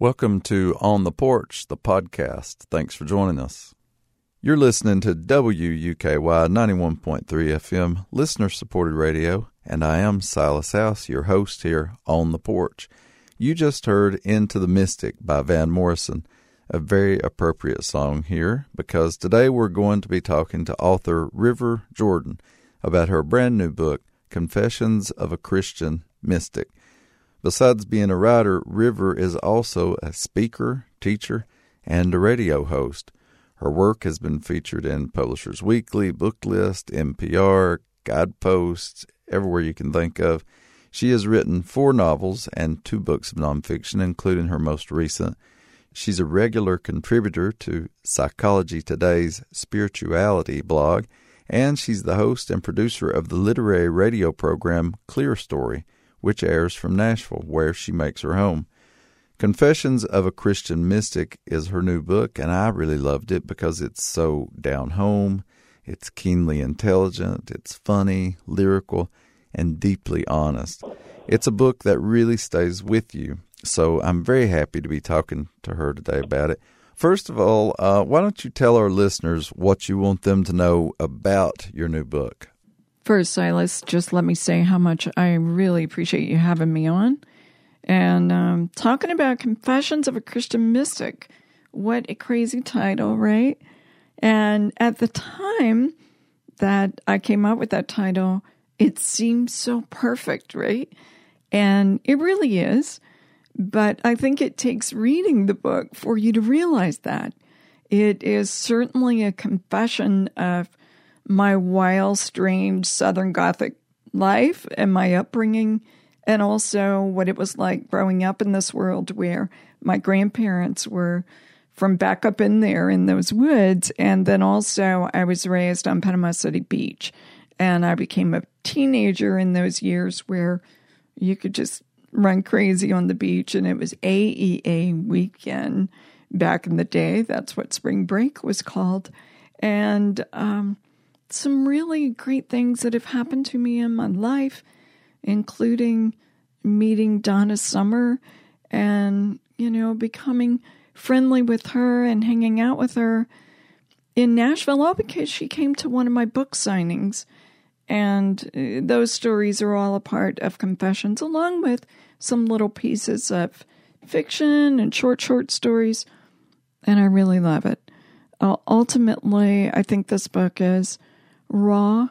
Welcome to On the Porch, the podcast. Thanks for joining us. You're listening to WUKY 91.3 FM, listener supported radio, and I am Silas House, your host here on the porch. You just heard Into the Mystic by Van Morrison, a very appropriate song here because today we're going to be talking to author River Jordan about her brand new book, Confessions of a Christian Mystic. Besides being a writer, River is also a speaker, teacher, and a radio host. Her work has been featured in Publishers Weekly, Booklist, NPR, Guideposts, everywhere you can think of. She has written four novels and two books of nonfiction, including her most recent. She's a regular contributor to Psychology Today's spirituality blog, and she's the host and producer of the literary radio program Clearstory which airs from Nashville, where she makes her home. Confessions of a Christian Mystic is her new book, and I really loved it because it's so down home, it's keenly intelligent, it's funny, lyrical, and deeply honest. It's a book that really stays with you, so I'm very happy to be talking to her today about it. First of all, uh, why don't you tell our listeners what you want them to know about your new book? First, Silas, just let me say how much I really appreciate you having me on. And um, talking about Confessions of a Christian Mystic. What a crazy title, right? And at the time that I came up with that title, it seemed so perfect, right? And it really is. But I think it takes reading the book for you to realize that. It is certainly a confession of my wild, strange Southern Gothic life and my upbringing, and also what it was like growing up in this world where my grandparents were from back up in there in those woods. And then also, I was raised on Panama City Beach. And I became a teenager in those years where you could just run crazy on the beach. And it was AEA weekend back in the day. That's what spring break was called. And um, some really great things that have happened to me in my life, including meeting Donna Summer and, you know, becoming friendly with her and hanging out with her in Nashville, all because she came to one of my book signings. And uh, those stories are all a part of Confessions, along with some little pieces of fiction and short, short stories. And I really love it. Uh, ultimately, I think this book is raw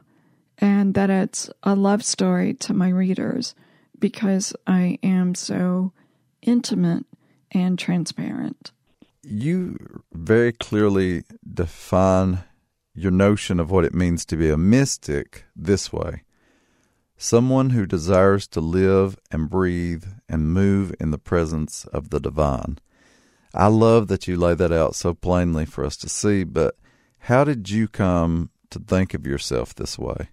and that it's a love story to my readers because I am so intimate and transparent. You very clearly define your notion of what it means to be a mystic this way someone who desires to live and breathe and move in the presence of the divine. I love that you lay that out so plainly for us to see, but how did you come to think of yourself this way?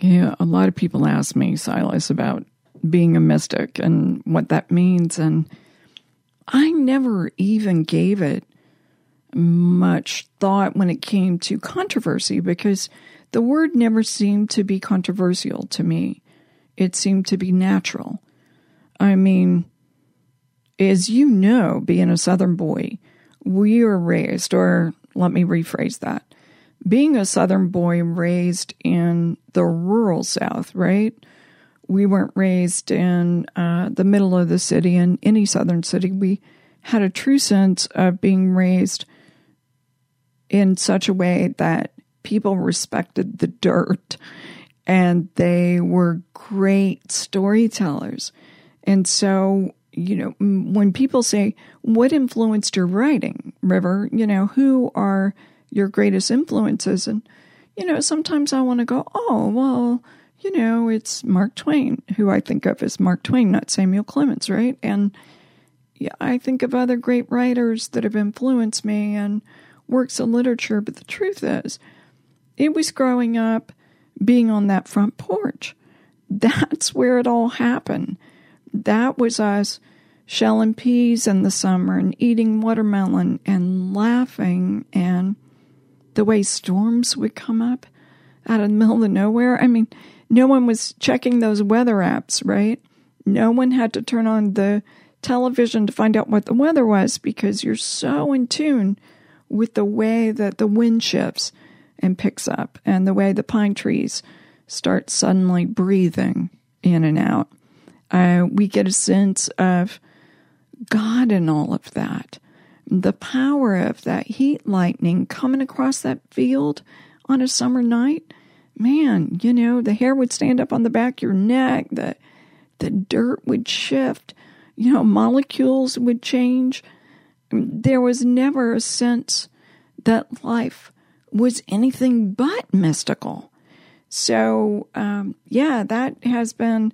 Yeah, a lot of people ask me, Silas, about being a mystic and what that means. And I never even gave it much thought when it came to controversy because the word never seemed to be controversial to me. It seemed to be natural. I mean, as you know, being a Southern boy, we are raised, or let me rephrase that being a Southern boy raised in the rural South, right? We weren't raised in uh, the middle of the city, in any Southern city. We had a true sense of being raised in such a way that people respected the dirt and they were great storytellers. And so, you know, when people say, What influenced your writing, River? You know, who are your greatest influences. And, you know, sometimes I want to go, oh, well, you know, it's Mark Twain, who I think of as Mark Twain, not Samuel Clemens, right? And yeah, I think of other great writers that have influenced me and works of literature. But the truth is, it was growing up being on that front porch. That's where it all happened. That was us shelling peas in the summer and eating watermelon and laughing and the way storms would come up out of the middle of nowhere. I mean, no one was checking those weather apps, right? No one had to turn on the television to find out what the weather was because you're so in tune with the way that the wind shifts and picks up and the way the pine trees start suddenly breathing in and out. Uh, we get a sense of God in all of that. The power of that heat lightning coming across that field on a summer night. Man, you know, the hair would stand up on the back of your neck, the, the dirt would shift, you know, molecules would change. There was never a sense that life was anything but mystical. So, um, yeah, that has been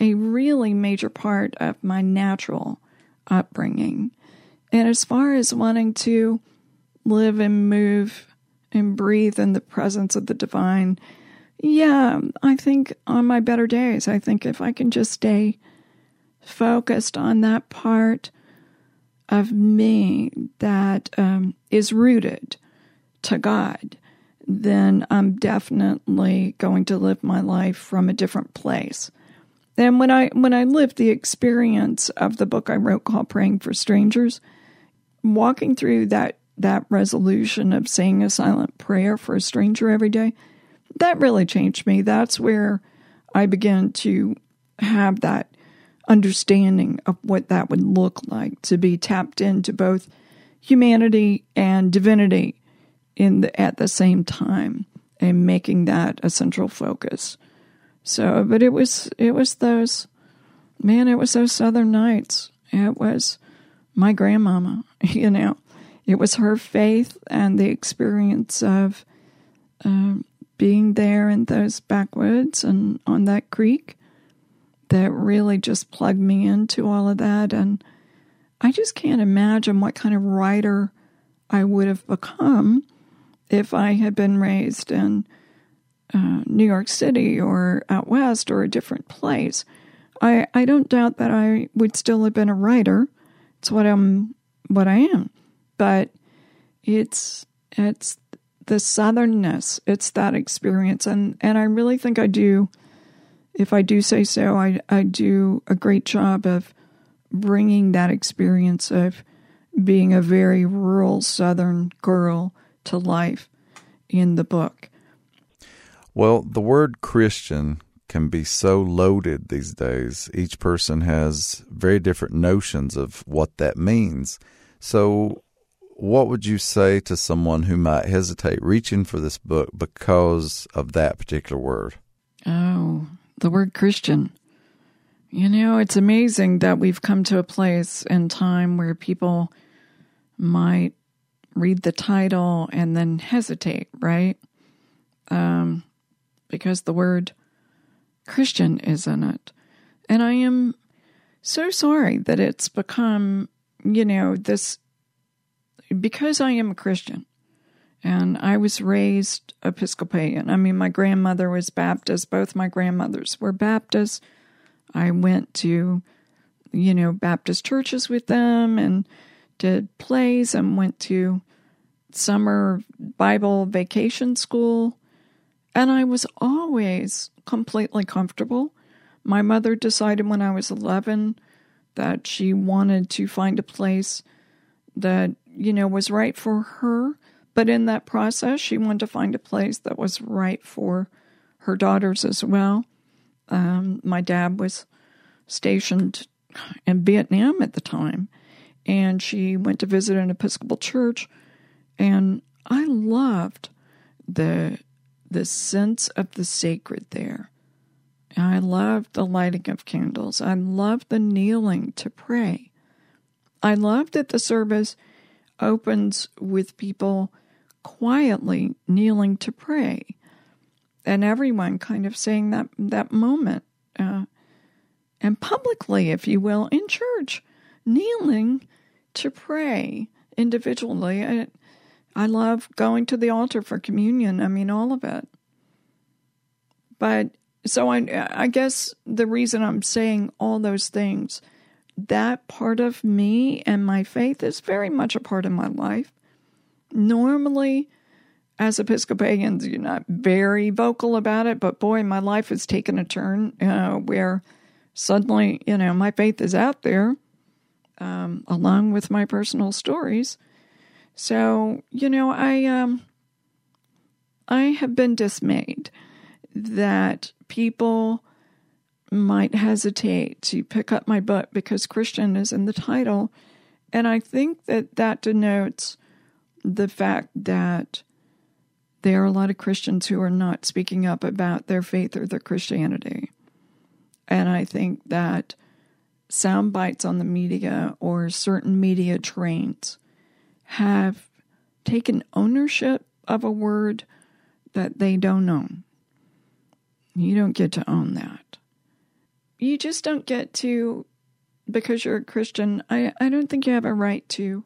a really major part of my natural upbringing. And as far as wanting to live and move and breathe in the presence of the divine, yeah, I think on my better days, I think if I can just stay focused on that part of me that um, is rooted to God, then I'm definitely going to live my life from a different place. And when I when I lived the experience of the book I wrote called Praying for Strangers, walking through that that resolution of saying a silent prayer for a stranger every day, that really changed me. That's where I began to have that understanding of what that would look like to be tapped into both humanity and divinity in the, at the same time and making that a central focus. So, but it was it was those man, it was those southern nights. It was my grandmama, you know. It was her faith and the experience of uh, being there in those backwoods and on that creek that really just plugged me into all of that. And I just can't imagine what kind of writer I would have become if I had been raised in uh, New York City or out west or a different place. I, I don't doubt that I would still have been a writer. It's what I'm what I am. But it's it's the southernness. It's that experience and, and I really think I do if I do say so, I I do a great job of bringing that experience of being a very rural southern girl to life in the book. Well, the word Christian can be so loaded these days. Each person has very different notions of what that means. So, what would you say to someone who might hesitate reaching for this book because of that particular word? Oh, the word Christian. You know, it's amazing that we've come to a place in time where people might read the title and then hesitate, right? Um, because the word Christian is in it. And I am so sorry that it's become, you know, this because I am a Christian and I was raised Episcopalian. I mean, my grandmother was Baptist, both my grandmothers were Baptist. I went to, you know, Baptist churches with them and did plays and went to summer Bible vacation school. And I was always completely comfortable. My mother decided when I was 11 that she wanted to find a place that, you know, was right for her. But in that process, she wanted to find a place that was right for her daughters as well. Um, my dad was stationed in Vietnam at the time, and she went to visit an Episcopal church and I loved the the sense of the sacred there. I love the lighting of candles. I love the kneeling to pray. I love that the service opens with people quietly kneeling to pray, and everyone kind of saying that that moment, uh, and publicly, if you will, in church, kneeling to pray individually. I love going to the altar for communion. I mean, all of it. But so I, I guess the reason I'm saying all those things, that part of me and my faith is very much a part of my life. Normally, as Episcopalians, you're not very vocal about it, but boy, my life has taken a turn uh, where suddenly, you know, my faith is out there um, along with my personal stories. So, you know, I um, I have been dismayed that people might hesitate to pick up my book because Christian is in the title. And I think that that denotes the fact that there are a lot of Christians who are not speaking up about their faith or their Christianity. And I think that sound bites on the media or certain media trains have taken ownership of a word that they don't own. You don't get to own that. You just don't get to, because you're a Christian, I, I don't think you have a right to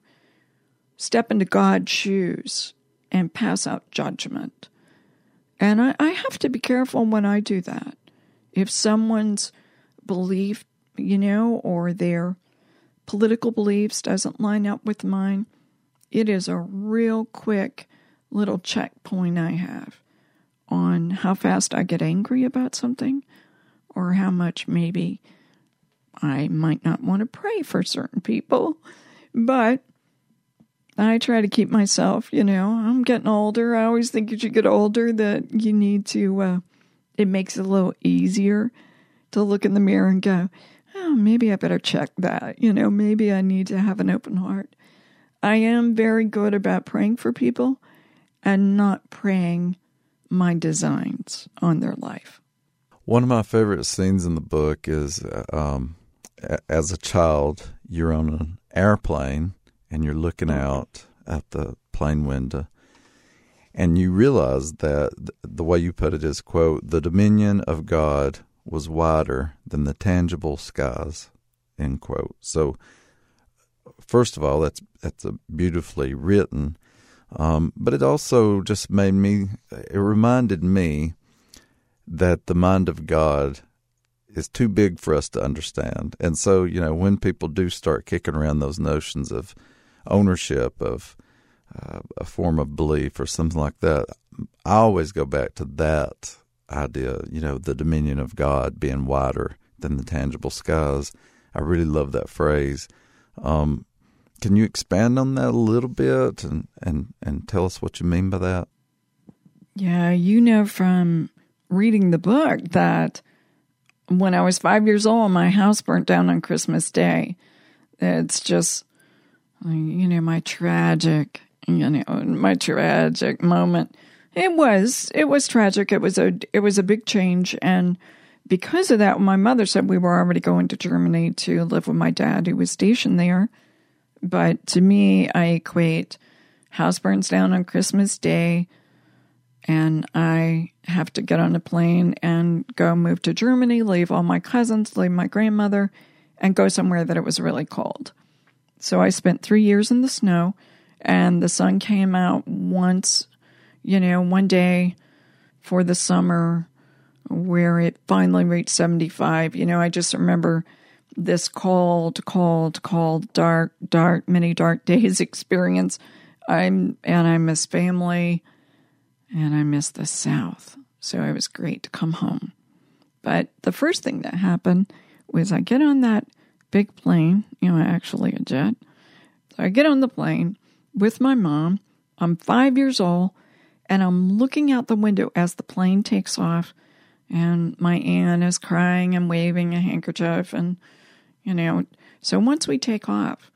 step into God's shoes and pass out judgment. And I, I have to be careful when I do that. If someone's belief, you know, or their political beliefs doesn't line up with mine, it is a real quick little checkpoint I have on how fast I get angry about something or how much maybe I might not want to pray for certain people. But I try to keep myself, you know, I'm getting older. I always think as you get older that you need to, uh, it makes it a little easier to look in the mirror and go, oh, maybe I better check that. You know, maybe I need to have an open heart. I am very good about praying for people and not praying my designs on their life. One of my favorite scenes in the book is um, as a child, you're on an airplane and you're looking out at the plane window and you realize that the way you put it is quote the dominion of god was wider than the tangible skies end quote so first of all that's that's a beautifully written um, but it also just made me it reminded me that the mind of god is too big for us to understand and so you know when people do start kicking around those notions of ownership of uh, a form of belief or something like that, I always go back to that idea, you know, the dominion of God being wider than the tangible skies. I really love that phrase. Um, can you expand on that a little bit and, and, and tell us what you mean by that? Yeah, you know from reading the book that when I was five years old, my house burnt down on Christmas Day. It's just you know, my tragic, you know, my tragic moment. It was, it was tragic. It was a, it was a big change. And because of that, my mother said we were already going to Germany to live with my dad who was stationed there. But to me, I equate house burns down on Christmas Day and I have to get on a plane and go move to Germany, leave all my cousins, leave my grandmother, and go somewhere that it was really cold. So I spent three years in the snow, and the sun came out once, you know, one day for the summer where it finally reached 75. You know, I just remember this cold, cold, cold, dark, dark, many dark days experience. I'm and I miss family and I miss the South. So it was great to come home. But the first thing that happened was I get on that big plane, you know, actually a jet. So I get on the plane with my mom. I'm five years old, and I'm looking out the window as the plane takes off, and my aunt is crying and waving a handkerchief, and you know. So once we take off,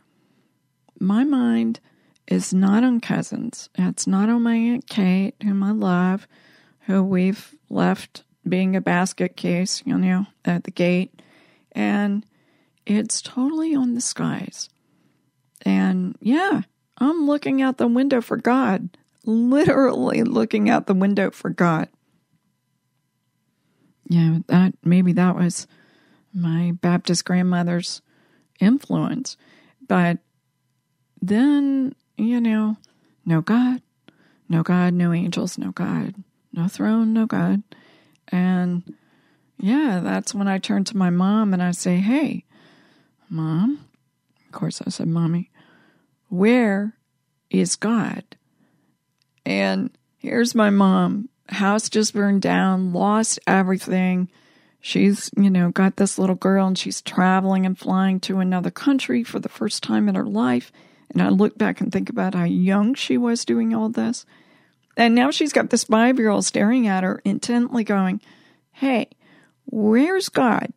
my mind is not on cousins. It's not on my aunt Kate, whom I love, who we've left being a basket case, you know, at the gate, and it's totally on the skies. And yeah, I'm looking out the window for God, literally looking out the window for God. Yeah, that maybe that was my Baptist grandmother's influence. But then, you know, no God, no God, no angels, no God, no throne, no God. And yeah, that's when I turn to my mom and I say, Hey, mom, of course I said, Mommy, where is God? And here's my mom. House just burned down, lost everything. she's, you know, got this little girl and she's traveling and flying to another country for the first time in her life. And I look back and think about how young she was doing all this. And now she's got this five year old staring at her intently going, Hey, where's God?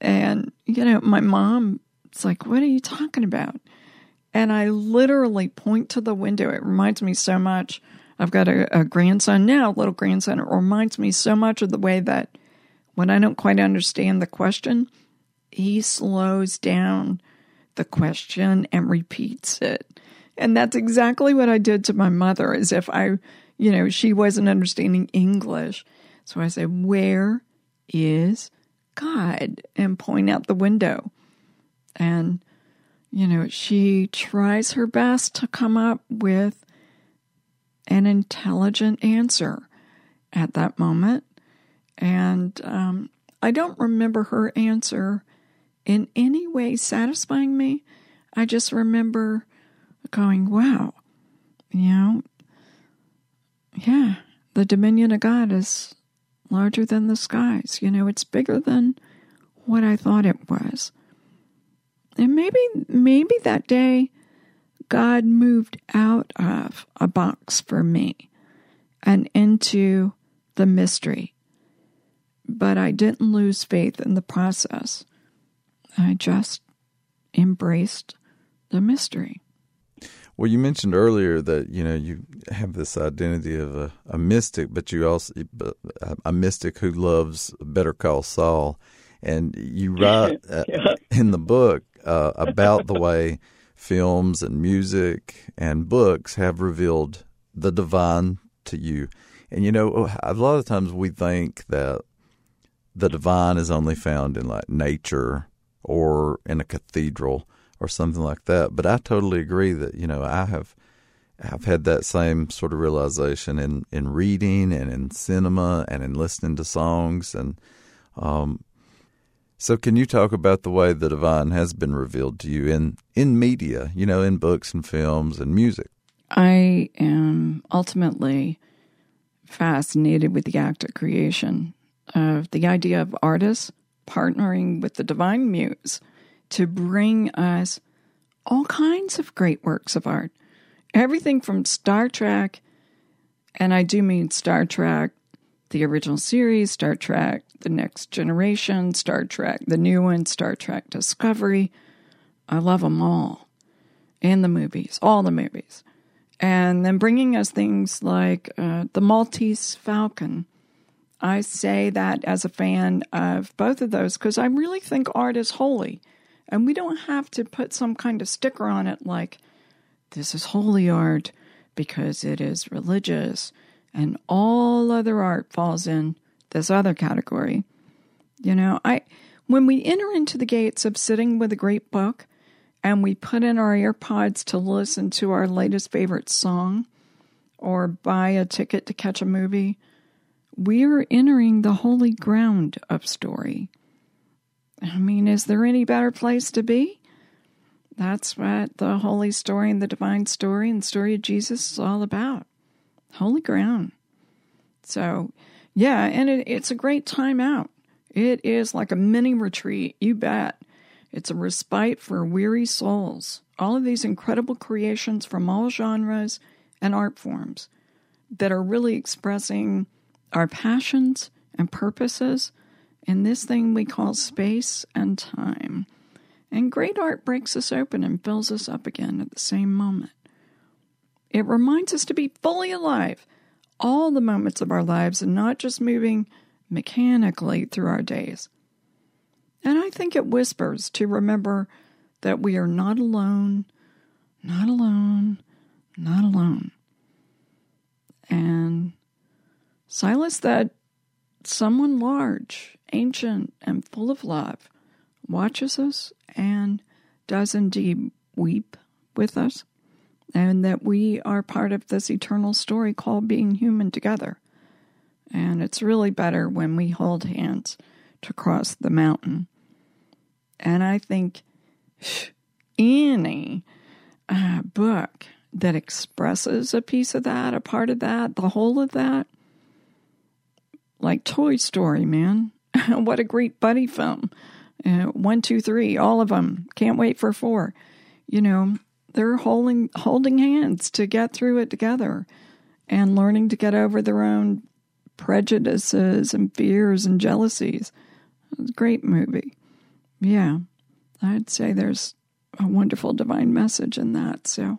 And, you know, my mom, it's like, What are you talking about? And I literally point to the window. It reminds me so much. I've got a, a grandson now, little grandson. It reminds me so much of the way that when I don't quite understand the question, he slows down the question and repeats it. And that's exactly what I did to my mother, as if I, you know, she wasn't understanding English. So I said, Where is God? And point out the window. And, you know, she tries her best to come up with an intelligent answer at that moment. And um, I don't remember her answer in any way satisfying me. I just remember going, wow, you know, yeah, the dominion of God is larger than the skies. You know, it's bigger than what I thought it was. And maybe, maybe that day, God moved out of a box for me and into the mystery. But I didn't lose faith in the process. I just embraced the mystery. Well, you mentioned earlier that you know you have this identity of a, a mystic, but you also a mystic who loves Better Call Saul, and you write uh, in the book uh, about the way films and music and books have revealed the divine to you. And you know, a lot of times we think that the divine is only found in like nature or in a cathedral or something like that. But I totally agree that you know I have I've had that same sort of realization in in reading and in cinema and in listening to songs and um, so can you talk about the way the divine has been revealed to you in in media, you know, in books and films and music? I am ultimately fascinated with the act of creation, of the idea of artists partnering with the divine muse to bring us all kinds of great works of art. Everything from Star Trek, and I do mean Star Trek, the original series, Star Trek, The Next Generation, Star Trek, the new one, Star Trek Discovery. I love them all. And the movies, all the movies. And then bringing us things like uh, The Maltese Falcon, I say that as a fan of both of those because I really think art is holy. And we don't have to put some kind of sticker on it like, this is holy art because it is religious, and all other art falls in this other category. You know, I when we enter into the gates of sitting with a great book and we put in our earpods to listen to our latest favorite song or buy a ticket to catch a movie, we are entering the holy ground of story. I mean, is there any better place to be? That's what the holy story and the divine story and story of Jesus is all about. Holy ground. So, yeah, and it, it's a great time out. It is like a mini retreat, you bet. It's a respite for weary souls. All of these incredible creations from all genres and art forms that are really expressing our passions and purposes in this thing we call space and time. And great art breaks us open and fills us up again at the same moment. It reminds us to be fully alive all the moments of our lives and not just moving mechanically through our days. And I think it whispers to remember that we are not alone, not alone, not alone. And Silas, that someone large, ancient, and full of love watches us and does indeed weep with us, and that we are part of this eternal story called being human together. And it's really better when we hold hands to cross the mountain. And I think any uh, book that expresses a piece of that, a part of that, the whole of that, like Toy Story, man. what a great buddy film. Uh, one, two, three, all of them. Can't wait for four. You know, they're holding holding hands to get through it together and learning to get over their own prejudices and fears and jealousies. It's a great movie. Yeah, I'd say there's a wonderful divine message in that. So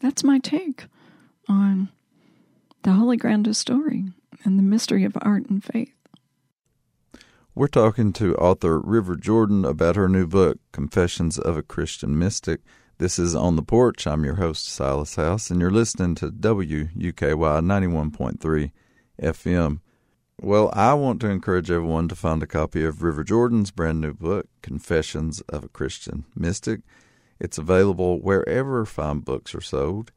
that's my take on the Holy Granda story and the mystery of art and faith. We're talking to author River Jordan about her new book, Confessions of a Christian Mystic. This is On the Porch. I'm your host, Silas House, and you're listening to WUKY 91.3 FM. Well, I want to encourage everyone to find a copy of River Jordan's brand new book, Confessions of a Christian Mystic. It's available wherever fine books are sold.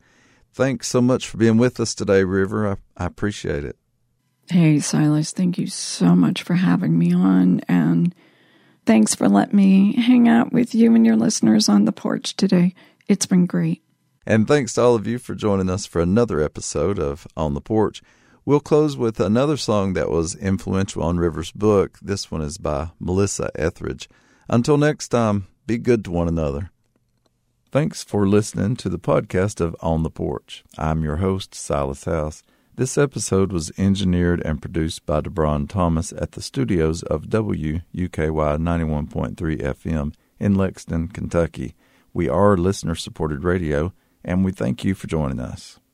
Thanks so much for being with us today, River. I, I appreciate it. Hey, Silas, thank you so much for having me on. And thanks for letting me hang out with you and your listeners on the porch today. It's been great. And thanks to all of you for joining us for another episode of On the Porch. We'll close with another song that was influential on River's book. This one is by Melissa Etheridge. Until next time, be good to one another. Thanks for listening to the podcast of On the Porch. I'm your host, Silas House. This episode was engineered and produced by DeBron Thomas at the studios of WUKY 91.3 FM in Lexington, Kentucky. We are listener supported radio, and we thank you for joining us.